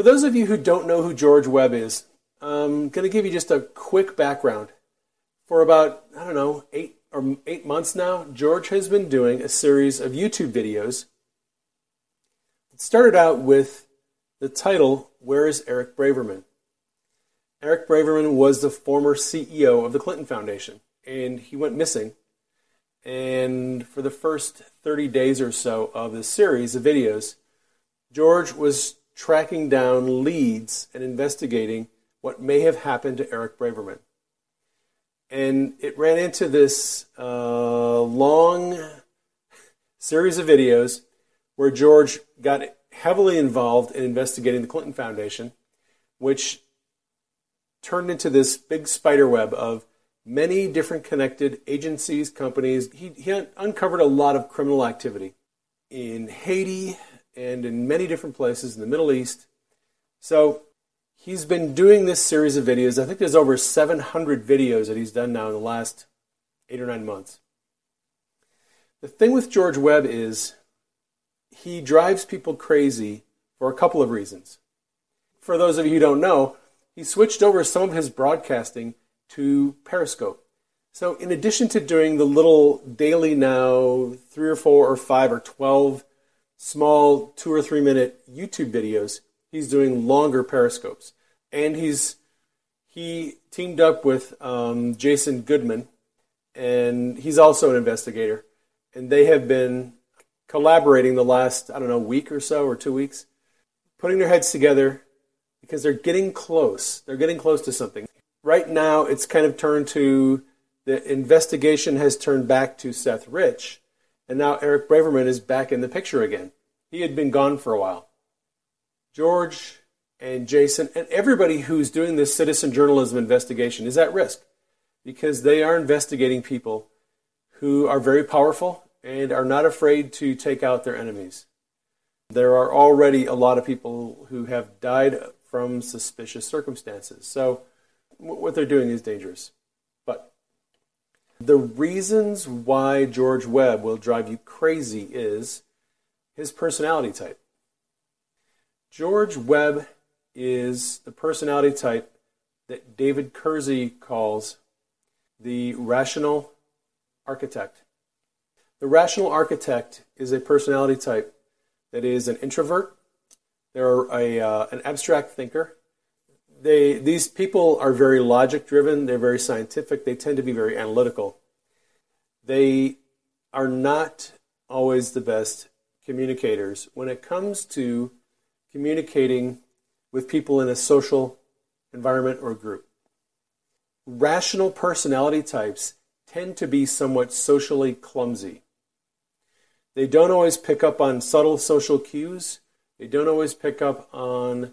For those of you who don't know who George Webb is, I'm going to give you just a quick background. For about, I don't know, eight or eight months now, George has been doing a series of YouTube videos. It started out with the title, Where is Eric Braverman? Eric Braverman was the former CEO of the Clinton Foundation, and he went missing. And for the first 30 days or so of this series of videos, George was tracking down leads and investigating what may have happened to Eric Braverman. And it ran into this uh, long series of videos where George got heavily involved in investigating the Clinton Foundation, which turned into this big spider web of many different connected agencies, companies. He, he uncovered a lot of criminal activity in Haiti and in many different places in the Middle East. So he's been doing this series of videos. I think there's over 700 videos that he's done now in the last eight or nine months. The thing with George Webb is he drives people crazy for a couple of reasons. For those of you who don't know, he switched over some of his broadcasting to Periscope. So, in addition to doing the little daily now, three or four or five or 12 small two or three minute YouTube videos, he's doing longer periscopes. And he's he teamed up with um, Jason Goodman, and he's also an investigator. And they have been collaborating the last, I don't know, week or so or two weeks, putting their heads together because they're getting close. They're getting close to something. Right now, it's kind of turned to the investigation has turned back to Seth Rich, and now Eric Braverman is back in the picture again. He had been gone for a while. George and Jason and everybody who's doing this citizen journalism investigation is at risk because they are investigating people who are very powerful and are not afraid to take out their enemies. There are already a lot of people who have died from suspicious circumstances. So, what they're doing is dangerous. The reasons why George Webb will drive you crazy is his personality type. George Webb is the personality type that David Keirsey calls the rational architect. The rational architect is a personality type that is an introvert. They're a, uh, an abstract thinker. They, these people are very logic driven, they're very scientific, they tend to be very analytical. They are not always the best communicators when it comes to communicating with people in a social environment or group. Rational personality types tend to be somewhat socially clumsy. They don't always pick up on subtle social cues. They don't always pick up on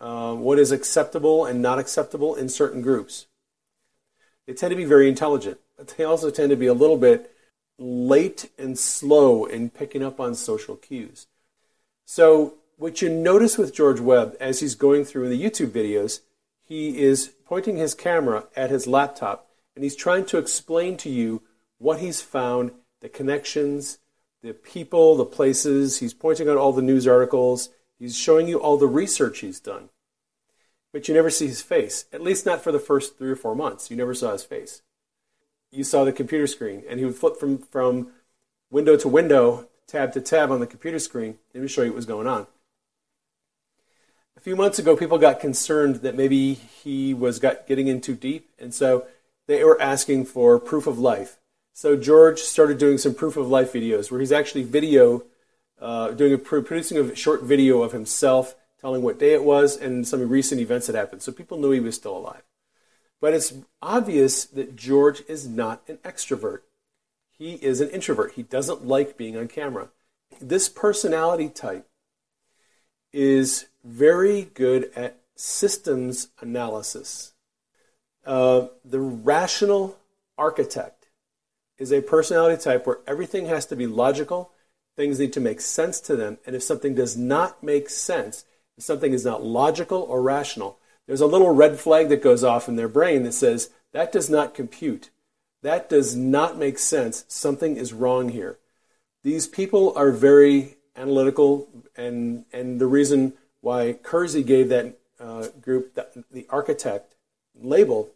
uh, what is acceptable and not acceptable in certain groups. They tend to be very intelligent, but they also tend to be a little bit late and slow in picking up on social cues. So, what you notice with George Webb as he's going through in the YouTube videos, he is pointing his camera at his laptop and he's trying to explain to you what he's found, the connections, the people, the places. He's pointing out all the news articles. He's showing you all the research he's done. But you never see his face, at least not for the first three or four months. You never saw his face you saw the computer screen, and he would flip from, from window to window, tab to tab on the computer screen, and would show you what was going on. A few months ago, people got concerned that maybe he was got, getting in too deep, and so they were asking for proof of life. So George started doing some proof of life videos where he's actually video, uh, doing a producing a short video of himself, telling what day it was and some recent events that happened, so people knew he was still alive. But it's obvious that George is not an extrovert. He is an introvert. He doesn't like being on camera. This personality type is very good at systems analysis. Uh, the rational architect is a personality type where everything has to be logical, things need to make sense to them, and if something does not make sense, something is not logical or rational, there's a little red flag that goes off in their brain that says, that does not compute. That does not make sense. Something is wrong here. These people are very analytical, and, and the reason why Keirsey gave that uh, group the, the architect label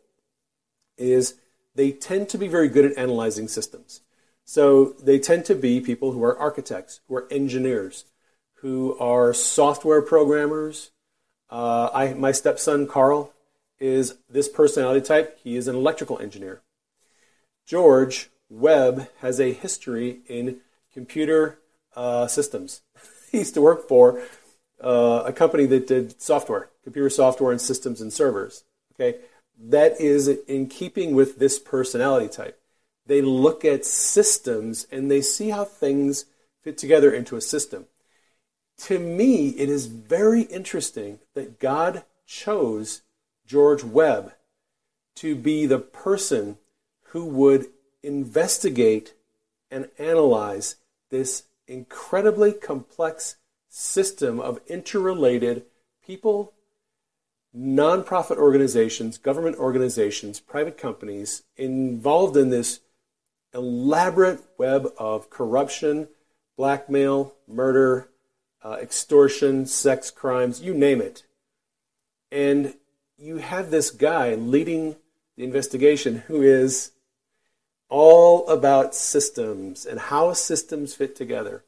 is they tend to be very good at analyzing systems. So they tend to be people who are architects, who are engineers, who are software programmers. Uh, I, my stepson Carl is this personality type. He is an electrical engineer. George Webb has a history in computer uh, systems. he used to work for uh, a company that did software, computer software and systems and servers. Okay, that is in keeping with this personality type. They look at systems and they see how things fit together into a system. To me, it is very interesting that God chose George Webb to be the person who would investigate and analyze this incredibly complex system of interrelated people, nonprofit organizations, government organizations, private companies involved in this elaborate web of corruption, blackmail, murder, uh, extortion, sex crimes, you name it. And you have this guy leading the investigation who is all about systems and how systems fit together.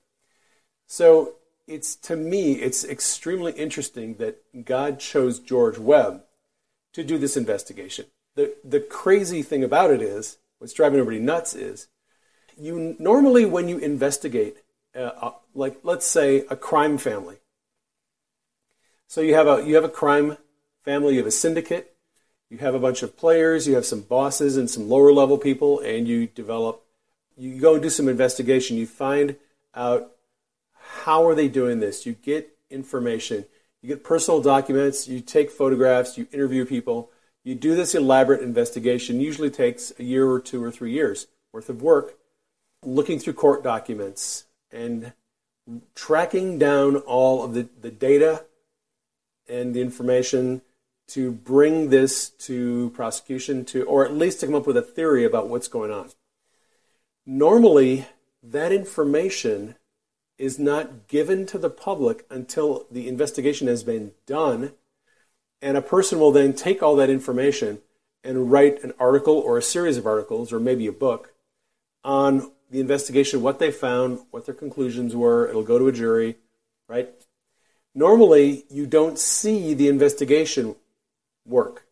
So it's to me, it's extremely interesting that God chose George Webb to do this investigation. The the crazy thing about it is, what's driving everybody nuts is, you normally when you investigate, uh, uh, like let's say a crime family. So you have a you have a crime family, you have a syndicate, you have a bunch of players, you have some bosses and some lower level people, and you develop. You go and do some investigation. You find out how are they doing this? You get information, you get personal documents, you take photographs, you interview people, you do this elaborate investigation. Usually takes a year or two or three years worth of work, looking through court documents and tracking down all of the, the data and the information to bring this to prosecution to or at least to come up with a theory about what's going on. Normally, that information is not given to the public until the investigation has been done. And a person will then take all that information and write an article or a series of articles or maybe a book on the investigation, what they found, what their conclusions were. It'll go to a jury, right? Normally, you don't see the investigation work.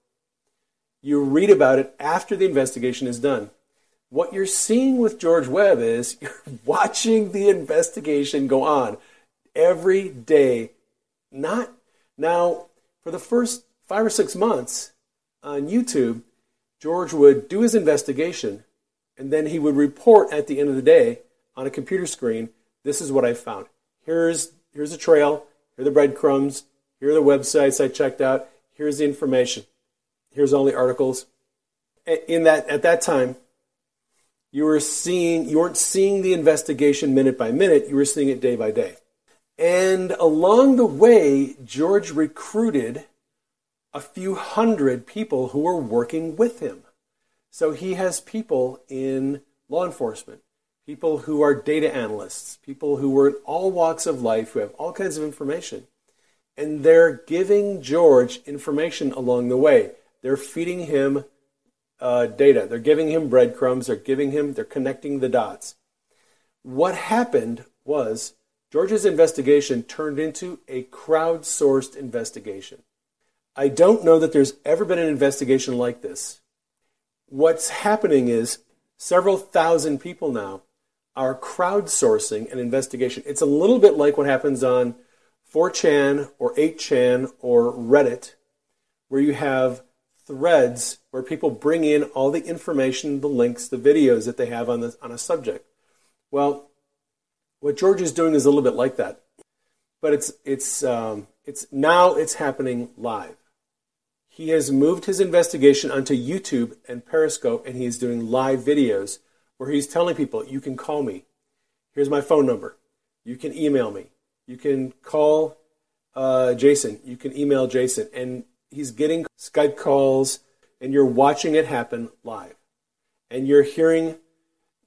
You read about it after the investigation is done. What you're seeing with George Webb is you're watching the investigation go on every day. Not now, for the first five or six months on YouTube, George would do his investigation and then he would report at the end of the day on a computer screen this is what I found. Here's, here's a trail, here are the breadcrumbs, here are the websites I checked out, here's the information, here's all the articles. In that, at that time, you were seeing you weren't seeing the investigation minute by minute, you were seeing it day by day. And along the way, George recruited a few hundred people who were working with him. So he has people in law enforcement, people who are data analysts, people who were in all walks of life, who have all kinds of information. And they're giving George information along the way. They're feeding him uh, data. They're giving him breadcrumbs. They're giving him, they're connecting the dots. What happened was George's investigation turned into a crowdsourced investigation. I don't know that there's ever been an investigation like this. What's happening is several thousand people now are crowdsourcing an investigation. It's a little bit like what happens on 4chan or 8chan or Reddit, where you have threads where people bring in all the information, the links, the videos that they have on, the, on a subject. Well, What George is doing is a little bit like that, but it's it's um, it's now it's happening live. He has moved his investigation onto YouTube and Periscope, and he is doing live videos where he's telling people, "You can call me. Here's my phone number. You can email me. You can call uh, Jason. You can email Jason." And he's getting Skype calls, and you're watching it happen live, and you're hearing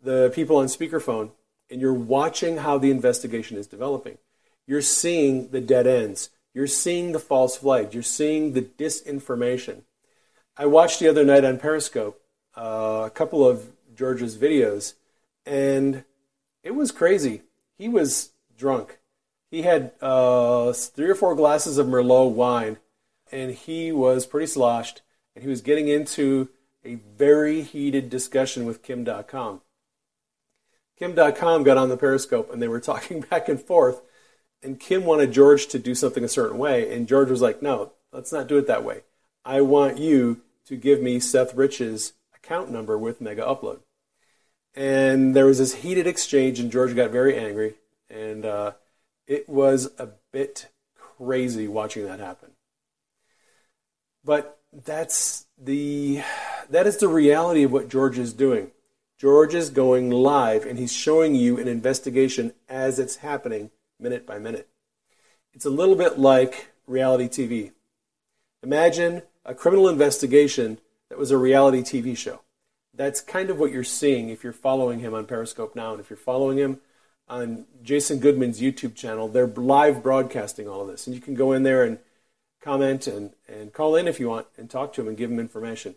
the people on speakerphone, and you're watching how the investigation is developing. You're seeing the dead ends. You're seeing the false flags. You're seeing the disinformation. I watched the other night on Periscope uh, a couple of George's videos, and it was crazy. He was drunk. He had uh, three or four glasses of Merlot wine, and he was pretty sloshed, and he was getting into a very heated discussion with Kim Dotcom. Kim Dotcom got on the Periscope, and they were talking back and forth and Kim wanted George to do something a certain way, and George was like, "No, let's not do it that way. I want you to give me Seth Rich's account number with Mega Upload." And there was this heated exchange, and George got very angry, and uh, it was a bit crazy watching that happen. But that's the that is the reality of what George is doing. George is going live, and he's showing you an investigation as it's happening minute by minute. It's a little bit like reality TV. Imagine a criminal investigation that was a reality TV show. That's kind of what you're seeing if you're following him on Periscope now. And if you're following him on Jason Goodman's YouTube channel, they're live broadcasting all of this. And you can go in there and comment and, and call in if you want and talk to him and give him information.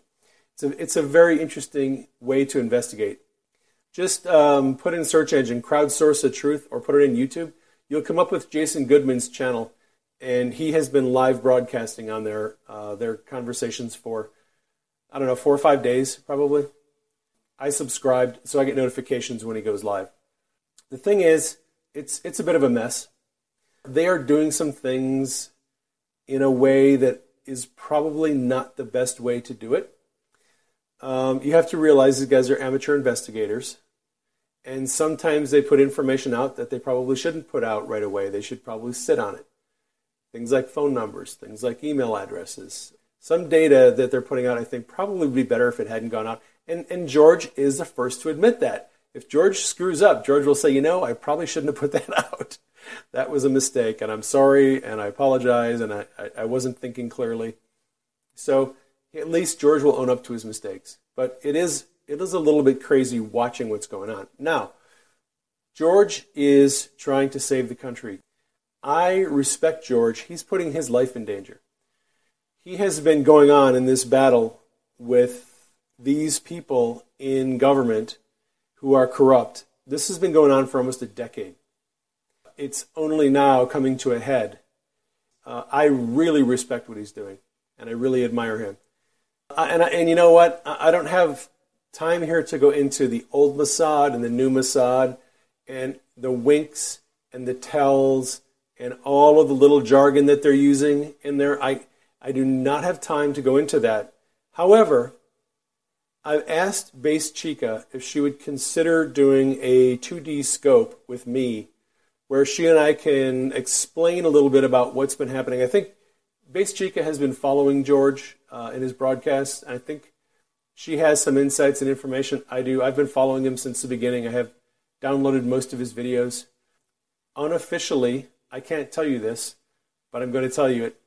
It's a, it's a very interesting way to investigate. Just um, put in search engine crowdsource the truth or put it in YouTube you'll come up with Jason Goodman's channel, and he has been live broadcasting on their uh, their conversations for I don't know four or five days probably. I subscribed so I get notifications when he goes live. The thing is, it's it's a bit of a mess. They are doing some things in a way that is probably not the best way to do it. Um, you have to realize these guys are amateur investigators and sometimes they put information out that they probably shouldn't put out right away. They should probably sit on it. Things like phone numbers, things like email addresses. Some data that they're putting out, I think, probably would be better if it hadn't gone out. And, and George is the first to admit that. If George screws up, George will say, you know, I probably shouldn't have put that out. that was a mistake, and I'm sorry, and I apologize, and I, I, I wasn't thinking clearly. So at least George will own up to his mistakes. But it is it is a little bit crazy watching what's going on. Now, George is trying to save the country. I respect George. He's putting his life in danger. He has been going on in this battle with these people in government who are corrupt. This has been going on for almost a decade. It's only now coming to a head. Uh, I really respect what he's doing, and I really admire him. Uh, and, and you know what? I don't have time here to go into the old Mossad and the new Mossad and the winks and the tells and all of the little jargon that they're using in there. I, I do not have time to go into that. However, I've asked Base Chica if she would consider doing a 2D scope with me where she and I can explain a little bit about what's been happening. I think Base Chica has been following George uh, in his broadcasts. I think she has some insights and information. I do. I've been following him since the beginning. I have downloaded most of his videos. Unofficially, I can't tell you this, but I'm going to tell you it.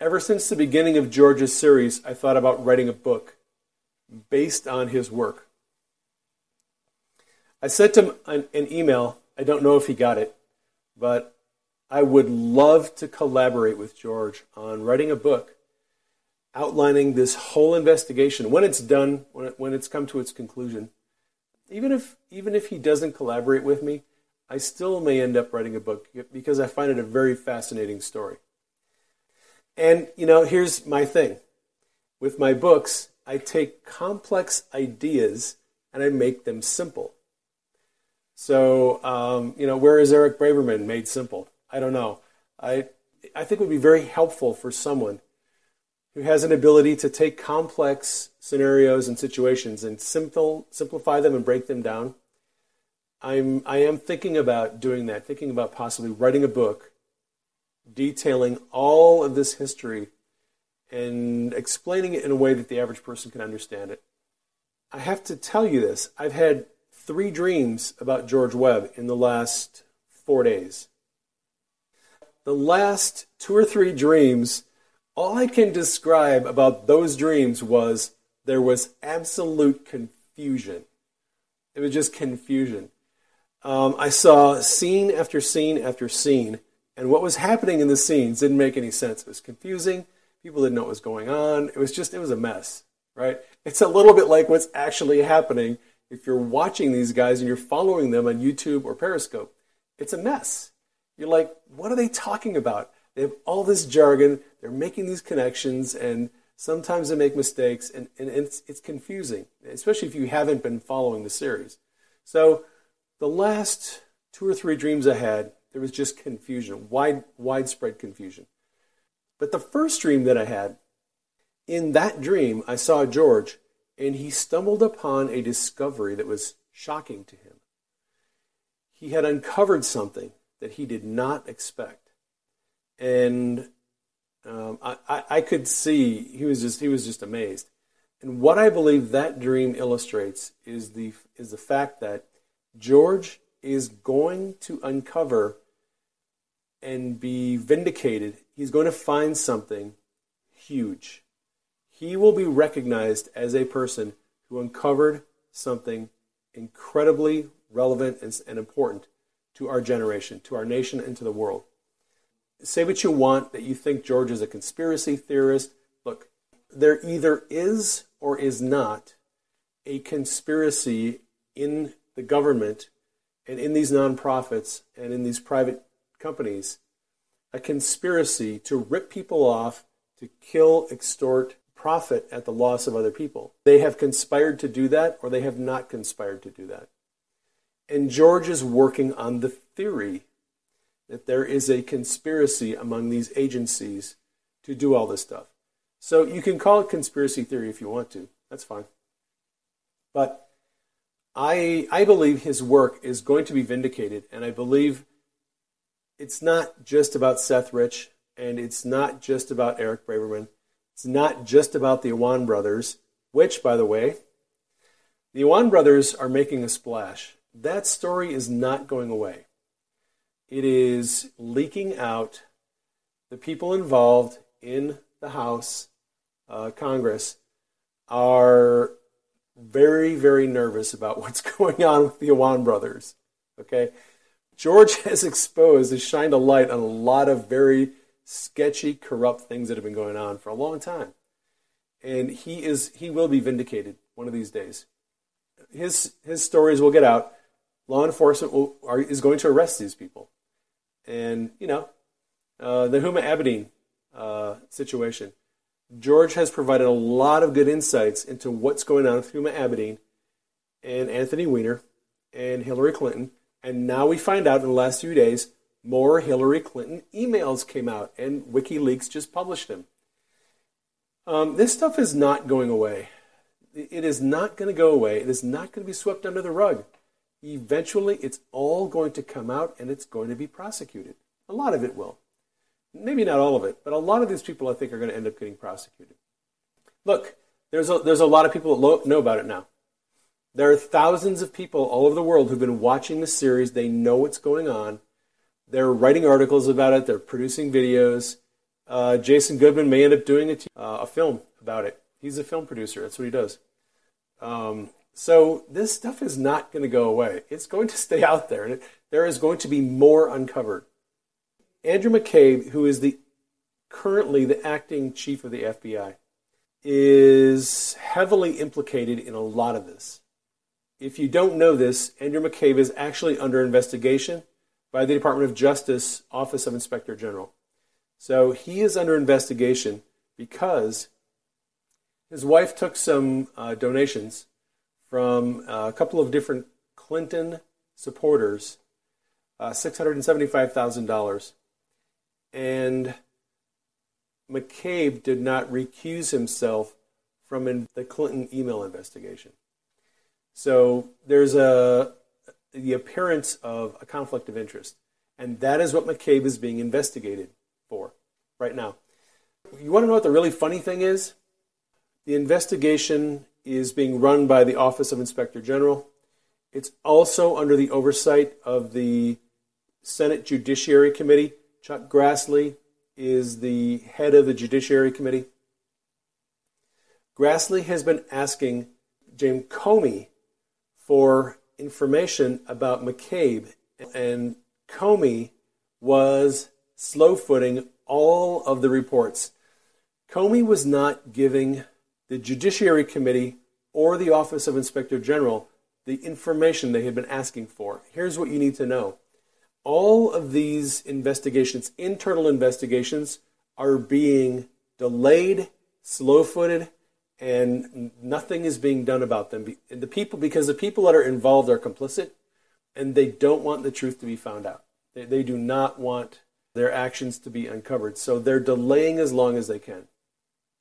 Ever since the beginning of George's series, I thought about writing a book based on his work. I sent him an, an email. I don't know if he got it, but I would love to collaborate with George on writing a book outlining this whole investigation when it's done, when, it, when it's come to its conclusion. Even if even if he doesn't collaborate with me, I still may end up writing a book because I find it a very fascinating story. And you know, here's my thing. With my books, I take complex ideas and I make them simple. So, um, you know, where is Eric Braverman made simple? I don't know. I I think it would be very helpful for someone who has an ability to take complex scenarios and situations and simple, simplify them and break them down. I'm I am thinking about doing that, thinking about possibly writing a book detailing all of this history and explaining it in a way that the average person can understand it. I have to tell you this. I've had three dreams about George Webb in the last four days. The last two or three dreams, all I can describe about those dreams was there was absolute confusion. It was just confusion. Um, I saw scene after scene after scene, and what was happening in the scenes didn't make any sense. It was confusing. People didn't know what was going on. It was just, it was a mess, right? It's a little bit like what's actually happening if you're watching these guys and you're following them on YouTube or Periscope. It's a mess. You're like, what are they talking about? They have all this jargon, they're making these connections, and sometimes they make mistakes, and, and it's, it's confusing, especially if you haven't been following the series. So, the last two or three dreams I had, there was just confusion, wide, widespread confusion. But the first dream that I had, in that dream, I saw George, and he stumbled upon a discovery that was shocking to him. He had uncovered something that he did not expect, and um, I, I, could see he was just he was just amazed. And what I believe that dream illustrates is the is the fact that George is going to uncover and be vindicated. He's going to find something huge. He will be recognized as a person who uncovered something incredibly relevant and, and important to our generation, to our nation, and to the world. Say what you want that you think George is a conspiracy theorist. Look, there either is or is not a conspiracy in the government and in these nonprofits and in these private companies, a conspiracy to rip people off, to kill, extort, profit at the loss of other people. They have conspired to do that or they have not conspired to do that. And George is working on the theory that there is a conspiracy among these agencies to do all this stuff. So you can call it conspiracy theory if you want to. That's fine. But I, I believe his work is going to be vindicated, and I believe it's not just about Seth Rich, and it's not just about Eric Braverman. It's not just about the Awan brothers, which, by the way, the Awan brothers are making a splash that story is not going away. It is leaking out. The people involved in the House, uh, Congress, are very, very nervous about what's going on with the Awan brothers. Okay? George has exposed, has shined a light on a lot of very sketchy, corrupt things that have been going on for a long time. And he is he will be vindicated one of these days. His his stories will get out law enforcement will, are, is going to arrest these people. And, you know, uh, the Huma Abedin uh, situation. George has provided a lot of good insights into what's going on with Huma Abedin and Anthony Weiner and Hillary Clinton. And now we find out in the last few days more Hillary Clinton emails came out, and WikiLeaks just published them. Um, this stuff is not going away. It is not going to go away. It is not going to be swept under the rug eventually it's all going to come out and it's going to be prosecuted. A lot of it will. Maybe not all of it, but a lot of these people I think are going to end up getting prosecuted. Look, there's a, there's a lot of people that lo- know about it now. There are thousands of people all over the world who've been watching the series. They know what's going on. They're writing articles about it. They're producing videos. Uh, Jason Goodman may end up doing a, t- uh, a film about it. He's a film producer. That's what he does. Um, so this stuff is not going to go away. It's going to stay out there, and there is going to be more uncovered. Andrew McCabe, who is the currently the acting chief of the FBI, is heavily implicated in a lot of this. If you don't know this, Andrew McCabe is actually under investigation by the Department of Justice Office of Inspector General. So he is under investigation because his wife took some uh, donations from a couple of different Clinton supporters uh, $675,000. And McCabe did not recuse himself from in the Clinton email investigation. So there's a the appearance of a conflict of interest. And that is what McCabe is being investigated for right now. You want to know what the really funny thing is? The investigation is being run by the Office of Inspector General. It's also under the oversight of the Senate Judiciary Committee. Chuck Grassley is the head of the Judiciary Committee. Grassley has been asking James Comey for information about McCabe, and Comey was slow footing all of the reports. Comey was not giving the Judiciary Committee or the Office of Inspector General the information they had been asking for. Here's what you need to know all of these investigations, internal investigations, are being delayed, slow footed, and nothing is being done about them. The people, because the people that are involved are complicit, and they don't want the truth to be found out. They, they do not want their actions to be uncovered. So they're delaying as long as they can.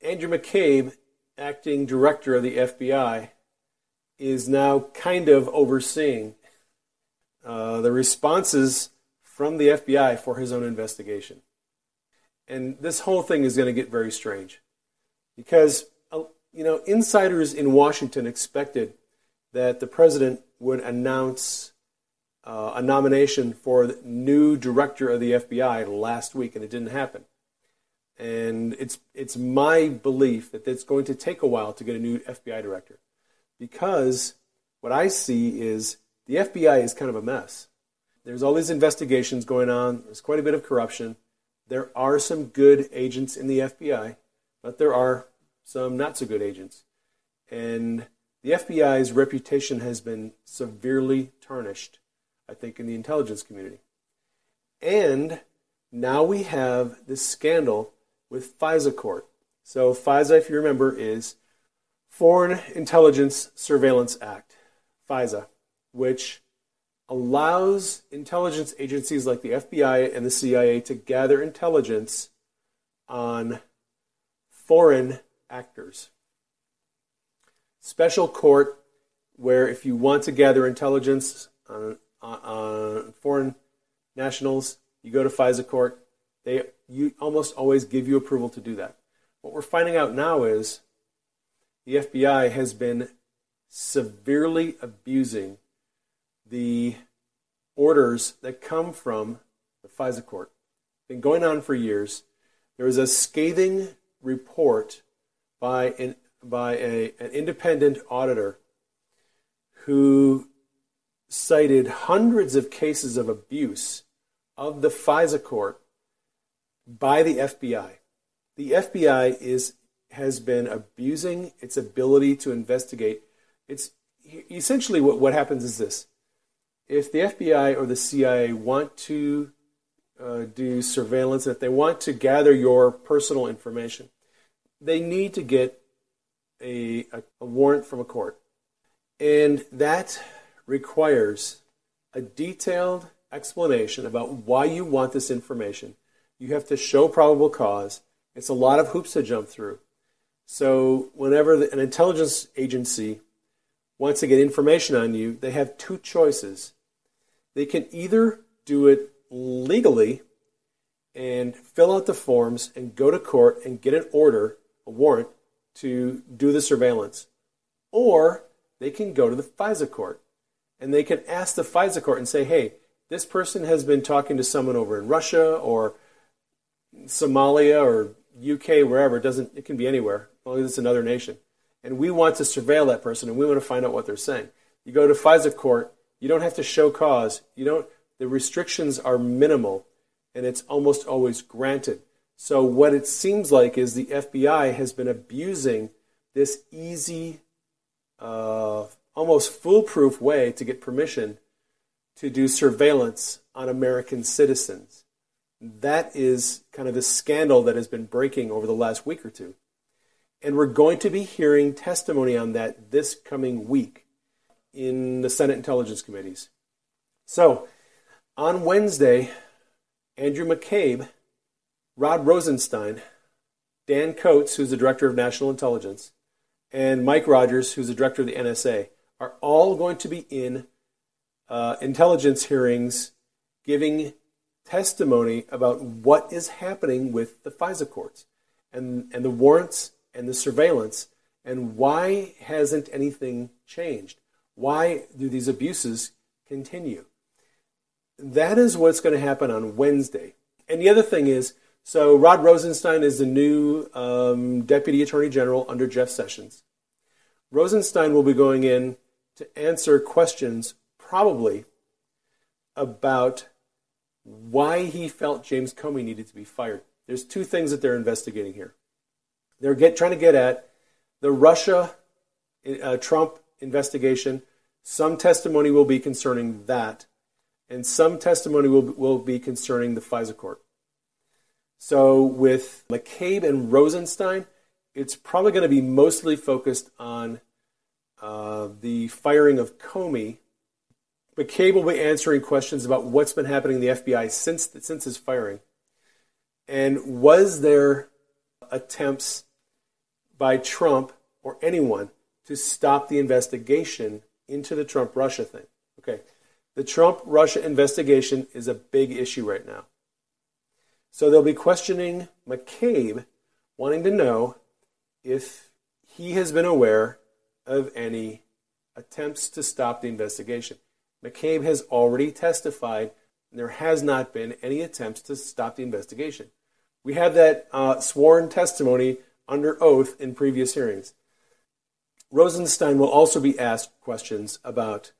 Andrew McCabe, acting director of the FBI, is now kind of overseeing uh, the responses from the FBI for his own investigation. And this whole thing is going to get very strange because, uh, you know, insiders in Washington expected that the president would announce uh, a nomination for the new director of the FBI last week, and it didn't happen. And it's, it's my belief that it's going to take a while to get a new FBI director because what I see is the FBI is kind of a mess. There's all these investigations going on, there's quite a bit of corruption. There are some good agents in the FBI, but there are some not so good agents. And the FBI's reputation has been severely tarnished I think, in the intelligence community. And now we have this scandal with FISA Court. So, FISA, if you remember, is Foreign Intelligence Surveillance Act, FISA, which allows intelligence agencies like the FBI and the CIA to gather intelligence on foreign actors. Special court, where if you want to gather intelligence on on foreign nationals, you go to FISA court, they you almost always give you approval to do that. What we're finding out now is the FBI has been severely abusing the orders that come from the FISA court. Been going on for years. There was a scathing report by an by a, an independent auditor who cited hundreds of cases of abuse of the FISA court by the FBI. The FBI is has been abusing its ability to investigate. It's essentially what, what happens is this. If the FBI or the CIA want to uh, do surveillance, if they want to gather your personal information, they need to get a, a, a warrant from a court. And that requires a detailed explanation about why you want this information. You have to show probable cause. It's a lot of hoops to jump through. So, whenever an intelligence agency wants to get information on you, they have two choices. They can either do it legally and fill out the forms and go to court and get an order, a warrant, to do the surveillance. Or they can go to the FISA court and they can ask the FISA court and say, hey, this person has been talking to someone over in Russia or Somalia or UK, wherever. It doesn't. It can be anywhere, as long as it's another nation. And we want to surveil that person, and we want to find out what they're saying. You go to FISA court. You don't have to show cause. You don't. The restrictions are minimal, and it's almost always granted. So what it seems like is the FBI has been abusing this easy uh, almost foolproof way to get permission to do surveillance on American citizens. That is kind of the scandal that has been breaking over the last week or two. And we're going to be hearing testimony on that this coming week in the Senate Intelligence Committees. So, on Wednesday, Andrew McCabe, Rod Rosenstein, Dan Coats, who's the Director of National Intelligence, and Mike Rogers, who's the Director of the NSA, are all going to be in uh, intelligence hearings giving testimony about what is happening with the FISA courts and, and the warrants and the surveillance and why hasn't anything changed? Why do these abuses continue? That is what's going to happen on Wednesday. And the other thing is, so Rod Rosenstein is the new um, Deputy Attorney General under Jeff Sessions. Rosenstein will be going in to answer questions probably about why he felt James Comey needed to be fired. There's two things that they're investigating here. They're get, trying to get at the Russia uh, Trump investigation. Some testimony will be concerning that, and some testimony will, will be concerning the FISA court. So with McCabe and Rosenstein, it's probably going to be mostly focused on uh, the firing of Comey. McCabe will be answering questions about what's been happening in the FBI since since his firing, and was there attempts by Trump or anyone to stop the investigation into the Trump Russia thing. Okay. The Trump Russia investigation is a big issue right now. So they'll be questioning McCabe, wanting to know if he has been aware of any attempts to stop the investigation. McCabe has already testified and there has not been any attempts to stop the investigation. We have that uh, sworn testimony under oath in previous hearings. Rosenstein will also be asked questions about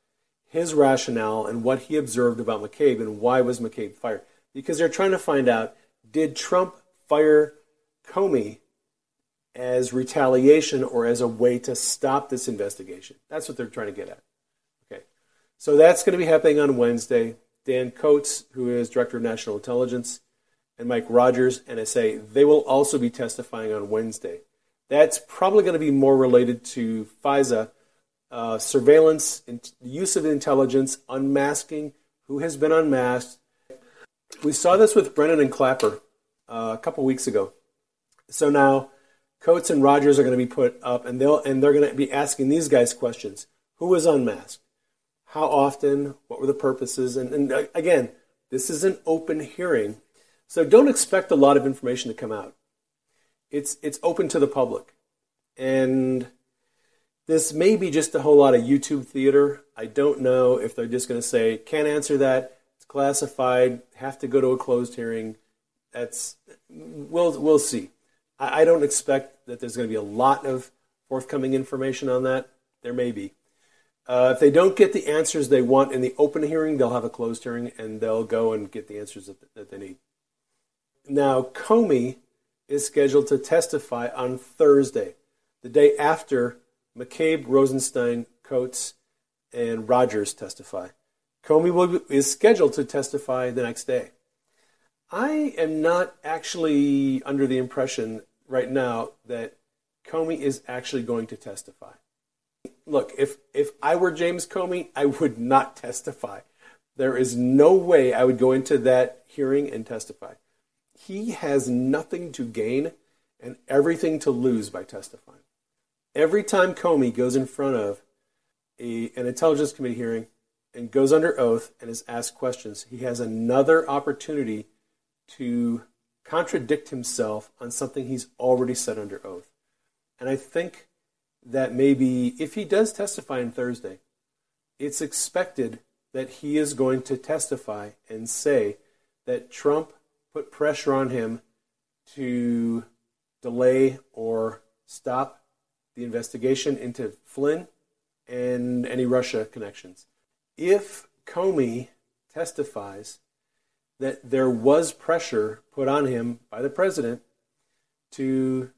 his rationale and what he observed about McCabe and why was McCabe fired. Because they're trying to find out did Trump fire Comey as retaliation or as a way to stop this investigation? That's what they're trying to get at. So that's going to be happening on Wednesday. Dan Coats, who is Director of National Intelligence, and Mike Rogers, NSA, they will also be testifying on Wednesday. That's probably going to be more related to FISA uh, surveillance, use of intelligence, unmasking who has been unmasked. We saw this with Brennan and Clapper uh, a couple weeks ago. So now Coats and Rogers are going to be put up, and they'll and they're going to be asking these guys questions: Who was unmasked? How often? What were the purposes? And, and uh, again, this is an open hearing. So don't expect a lot of information to come out. It's it's open to the public. And this may be just a whole lot of YouTube theater. I don't know if they're just going to say can't answer that. It's classified. Have to go to a closed hearing. That's we'll we'll see. I, I don't expect that there's going to be a lot of forthcoming information on that. There may be. Uh, if they don't get the answers they want in the open hearing, they'll have a closed hearing and they'll go and get the answers that, that they need. Now, Comey is scheduled to testify on Thursday, the day after McCabe, Rosenstein, Coats, and Rogers testify. Comey will, is scheduled to testify the next day. I am not actually under the impression right now that Comey is actually going to testify. Look, if, if I were James Comey, I would not testify. There is no way I would go into that hearing and testify he has nothing to gain and everything to lose by testifying. Every time Comey goes in front of a, an intelligence committee hearing and goes under oath and is asked questions, he has another opportunity to contradict himself on something he's already said under oath. And I think that maybe if he does testify on Thursday, it's expected that he is going to testify and say that Trump put pressure on him to delay or stop the investigation into Flynn and any Russia connections. If Comey testifies that there was pressure put on him by the president to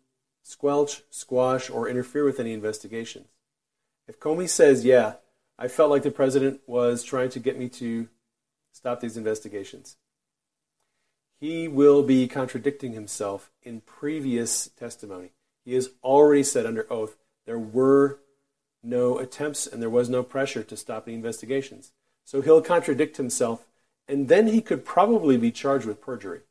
squelch, squash, or interfere with any investigations. If Comey says, yeah, I felt like the president was trying to get me to stop these investigations, he will be contradicting himself in previous testimony. He has already said under oath there were no attempts and there was no pressure to stop the investigations. So he'll contradict himself, and then he could probably be charged with perjury.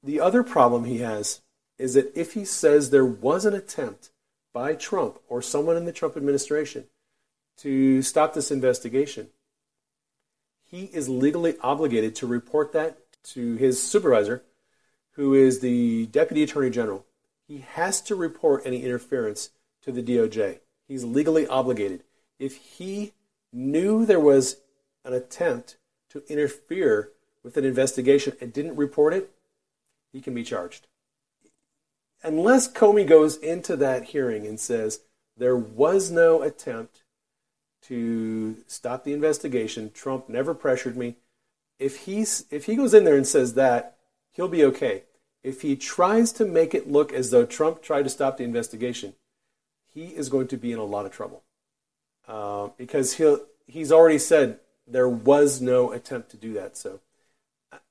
The other problem he has is that if he says there was an attempt by Trump or someone in the Trump administration to stop this investigation, he is legally obligated to report that to his supervisor, who is the Deputy Attorney General. He has to report any interference to the DOJ. He's legally obligated. If he knew there was an attempt to interfere with an investigation and didn't report it, he can be charged. Unless Comey goes into that hearing and says there was no attempt to stop the investigation, Trump never pressured me. If he's if he goes in there and says that, he'll be okay. If he tries to make it look as though Trump tried to stop the investigation, he is going to be in a lot of trouble uh, because he'll he's already said there was no attempt to do that. So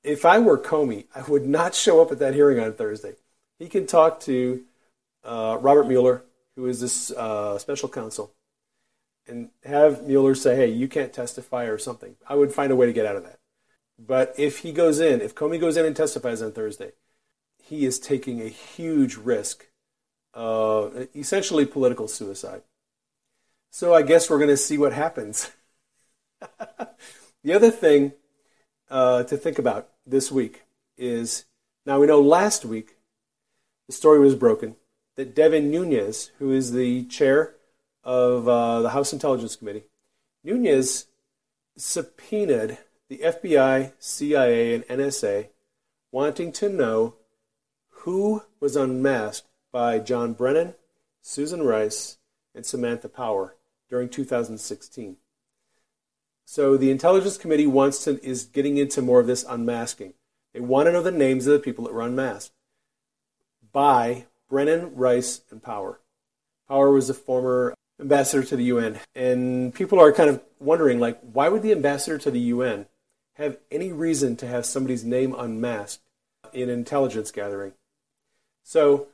if I were Comey, I would not show up at that hearing on Thursday. He can talk to uh, Robert Mueller, who is this uh, special counsel, and have Mueller say, hey, you can't testify or something. I would find a way to get out of that. But if he goes in, if Comey goes in and testifies on Thursday, he is taking a huge risk of essentially political suicide. So I guess we're going to see what happens. the other thing uh, to think about this week is now we know last week the story was broken that Devin Nunes, who is the chair of uh, the House Intelligence Committee, Nunes subpoenaed the FBI, CIA, and NSA wanting to know who was unmasked by John Brennan, Susan Rice, and Samantha Power during 2016. So the Intelligence Committee wants to is getting into more of this unmasking. They want to know the names of the people that were unmasked by Brennan, Rice, and Power. Power was a former ambassador to the UN, and people are kind of wondering, like, why would the ambassador to the UN have any reason to have somebody's name unmasked in intelligence gathering? So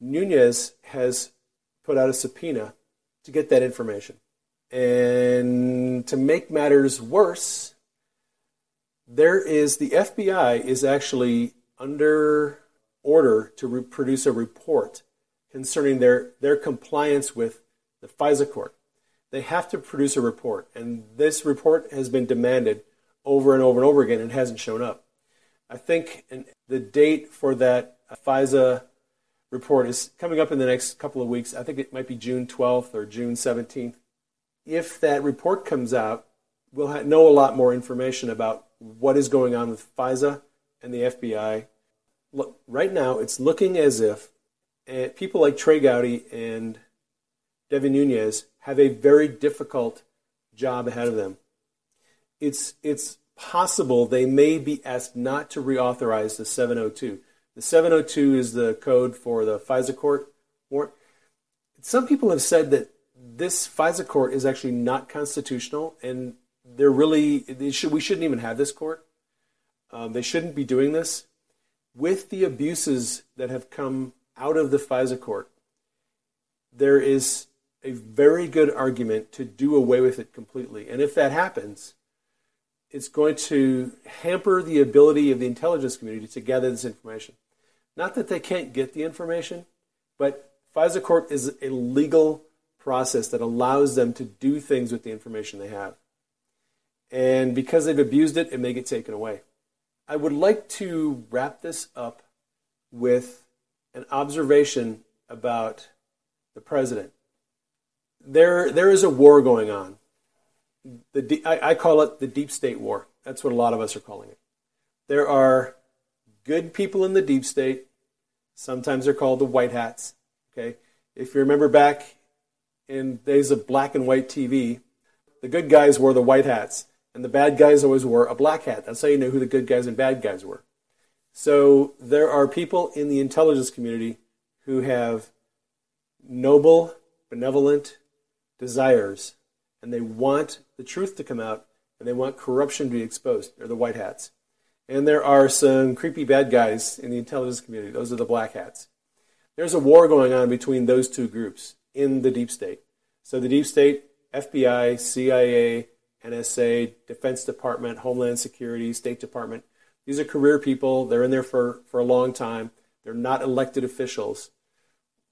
Nunes has put out a subpoena to get that information. And to make matters worse, there is the FBI is actually under order to re- produce a report concerning their, their compliance with the FISA court. They have to produce a report, and this report has been demanded over and over and over again and hasn't shown up. I think the date for that uh, FISA report is coming up in the next couple of weeks. I think it might be June 12th or June 17th if that report comes out, we'll know a lot more information about what is going on with FISA and the FBI. Look, right now, it's looking as if uh, people like Trey Gowdy and Devin Nunes have a very difficult job ahead of them. It's, it's possible they may be asked not to reauthorize the 702. The 702 is the code for the FISA court warrant. Some people have said that this FISA court is actually not constitutional, and they're really they should, we shouldn't even have this court. Um, they shouldn't be doing this. With the abuses that have come out of the FISA court, there is a very good argument to do away with it completely. And if that happens, it's going to hamper the ability of the intelligence community to gather this information. Not that they can't get the information, but FISA court is a legal process that allows them to do things with the information they have. And because they've abused it, it may get taken away. I would like to wrap this up with an observation about the president. There, there is a war going on. The, I, I call it the deep state war. That's what a lot of us are calling it. There are good people in the deep state. Sometimes they're called the white hats. Okay, if you remember back in days of black and white TV, the good guys wore the white hats, and the bad guys always wore a black hat. That's how you know who the good guys and bad guys were. So there are people in the intelligence community who have noble, benevolent desires, and they want the truth to come out, and they want corruption to be exposed. They're the white hats. And there are some creepy bad guys in the intelligence community. Those are the black hats. There's a war going on between those two groups in the deep state. So the deep state, FBI, CIA, NSA, Defense Department, Homeland Security, State Department, these are career people. They're in there for, for a long time. They're not elected officials.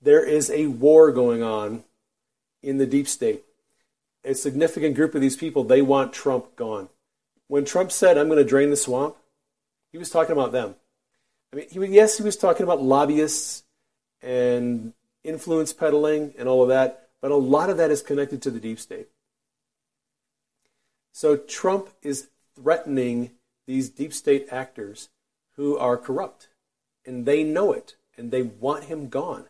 There is a war going on in the deep state. A significant group of these people, they want Trump gone. when Trump said, I'm going to drain the swamp, he was talking about them. I mean, he, yes, he was talking about lobbyists and influence peddling and all of that, but a lot of that is connected to the deep state. So Trump is threatening these deep state actors who are corrupt, and they know it, and they want him gone.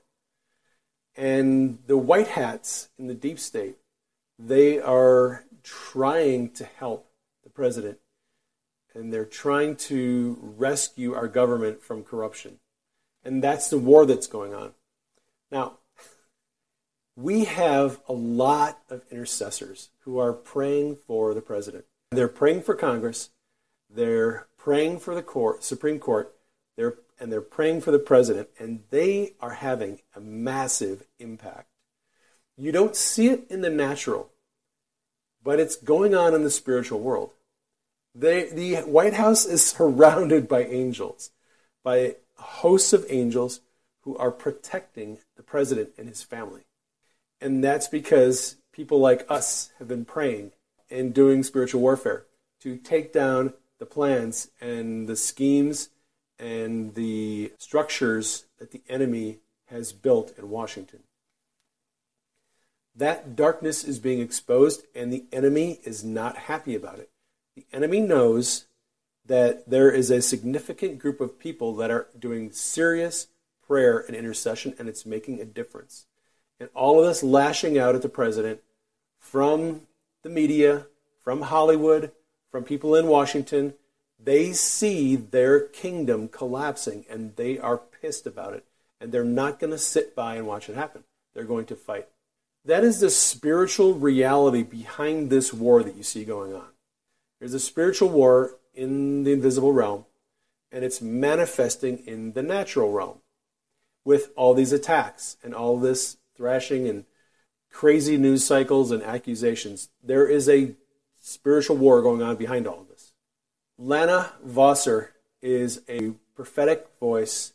And the white hats in the deep state, they are trying to help the president, and they're trying to rescue our government from corruption. And that's the war that's going on. Now, we have a lot of intercessors who are praying for the president. They're praying for Congress, they're praying for the court, Supreme Court, they're, and they're praying for the president, and they are having a massive impact. You don't see it in the natural, but it's going on in the spiritual world. They, the White House is surrounded by angels, by hosts of angels who are protecting the president and his family. And that's because people like us have been praying and doing spiritual warfare to take down the plans and the schemes and the structures that the enemy has built in Washington. That darkness is being exposed, and the enemy is not happy about it. The enemy knows that there is a significant group of people that are doing serious prayer and intercession, and it's making a difference. And all of this lashing out at the president from the media, from Hollywood, from people in Washington, they see their kingdom collapsing and they are pissed about it. And they're not going to sit by and watch it happen. They're going to fight. That is the spiritual reality behind this war that you see going on. There's a spiritual war in the invisible realm, and it's manifesting in the natural realm with all these attacks and all this thrashing and crazy news cycles and accusations. There is a spiritual war going on behind all of this. Lana Vawser is a prophetic voice,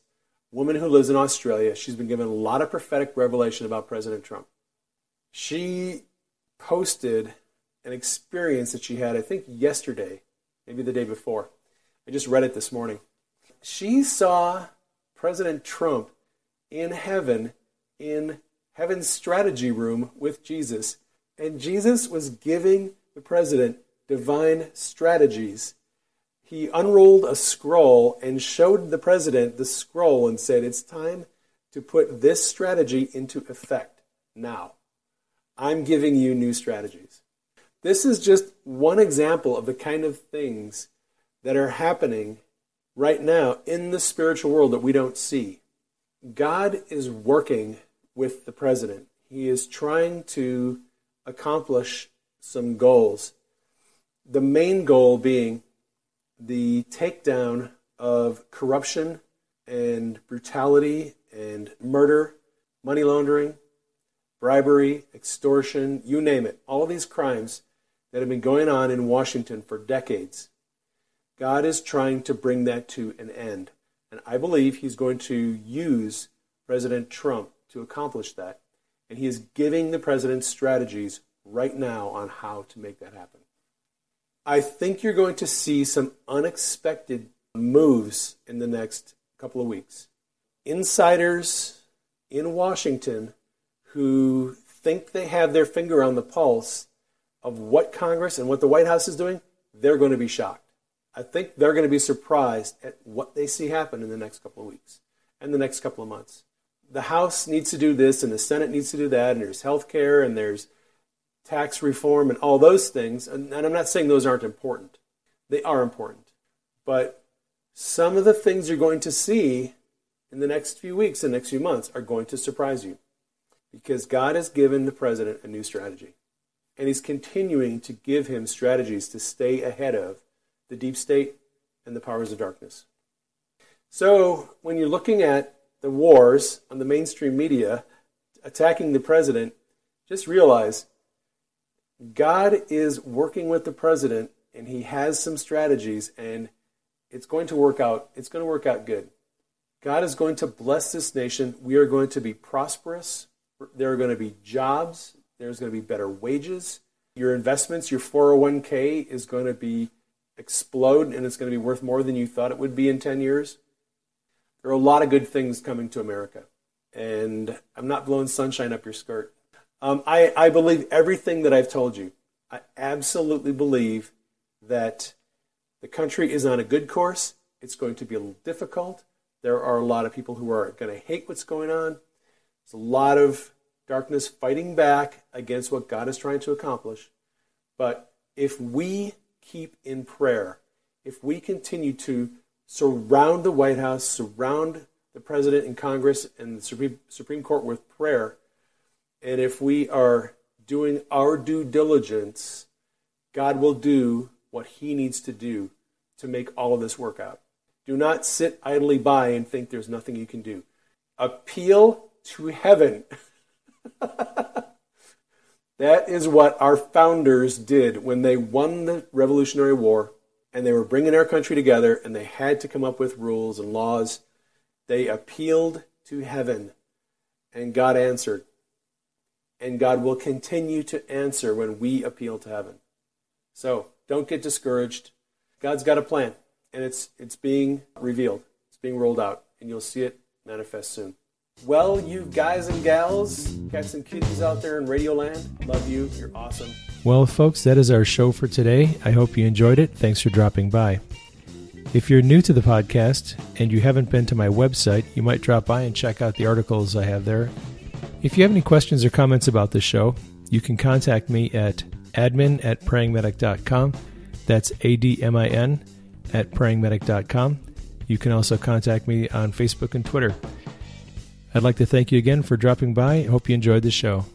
woman who lives in Australia. She's been given a lot of prophetic revelation about President Trump. She posted an experience that she had, I think, yesterday, maybe the day before. I just read it this morning. She saw President Trump in heaven in heaven's strategy room with Jesus, and Jesus was giving the president divine strategies. He unrolled a scroll and showed the president the scroll and said, It's time to put this strategy into effect now. I'm giving you new strategies. This is just one example of the kind of things that are happening right now in the spiritual world that we don't see. God is working with the president. He is trying to accomplish some goals. The main goal being the takedown of corruption and brutality and murder, money laundering, bribery, extortion, you name it. All of these crimes that have been going on in Washington for decades. God is trying to bring that to an end. And I believe he's going to use President Trump to accomplish that. And he is giving the president strategies right now on how to make that happen. I think you're going to see some unexpected moves in the next couple of weeks. Insiders in Washington who think they have their finger on the pulse of what Congress and what the White House is doing, they're going to be shocked. I think they're going to be surprised at what they see happen in the next couple of weeks and the next couple of months the House needs to do this and the Senate needs to do that, and there's health care and there's tax reform and all those things. And, and I'm not saying those aren't important, they are important. But some of the things you're going to see in the next few weeks, the next few months, are going to surprise you because God has given the president a new strategy. And he's continuing to give him strategies to stay ahead of the deep state and the powers of darkness. So, when you're looking at the wars on the mainstream media attacking the president, just realize God is working with the president and he has some strategies and it's going to work out. It's going to work out good. God is going to bless this nation. We are going to be prosperous. There are going to be jobs. There's going to be better wages. Your investments, your 401k is going to be explode and it's going to be worth more than you thought it would be in 10 years. There are a lot of good things coming to America. And I'm not blowing sunshine up your skirt. Um, I, I believe everything that I've told you. I absolutely believe that the country is on a good course. It's going to be a little difficult. There are a lot of people who are going to hate what's going on. There's a lot of darkness fighting back against what God is trying to accomplish. But if we keep in prayer, if we continue to surround the White House, surround the President and Congress and the Supreme, Supreme Court with prayer, and if we are doing our due diligence, God will do what He needs to do to make all of this work out. Do not sit idly by and think there's nothing you can do. Appeal to heaven. that is what our founders did when they won the Revolutionary War and they were bringing our country together and they had to come up with rules and laws. They appealed to heaven and God answered. And God will continue to answer when we appeal to heaven. So don't get discouraged. God's got a plan and it's, it's being revealed, it's being rolled out, and you'll see it manifest soon. Well, you guys and gals, cats and kitties out there in Radioland, love you. You're awesome. Well, folks, that is our show for today. I hope you enjoyed it. Thanks for dropping by. If you're new to the podcast and you haven't been to my website, you might drop by and check out the articles I have there. If you have any questions or comments about the show, you can contact me at admin at prayingmedic.com. That's A D M I N at prayingmedic.com. You can also contact me on Facebook and Twitter. I'd like to thank you again for dropping by. I hope you enjoyed the show.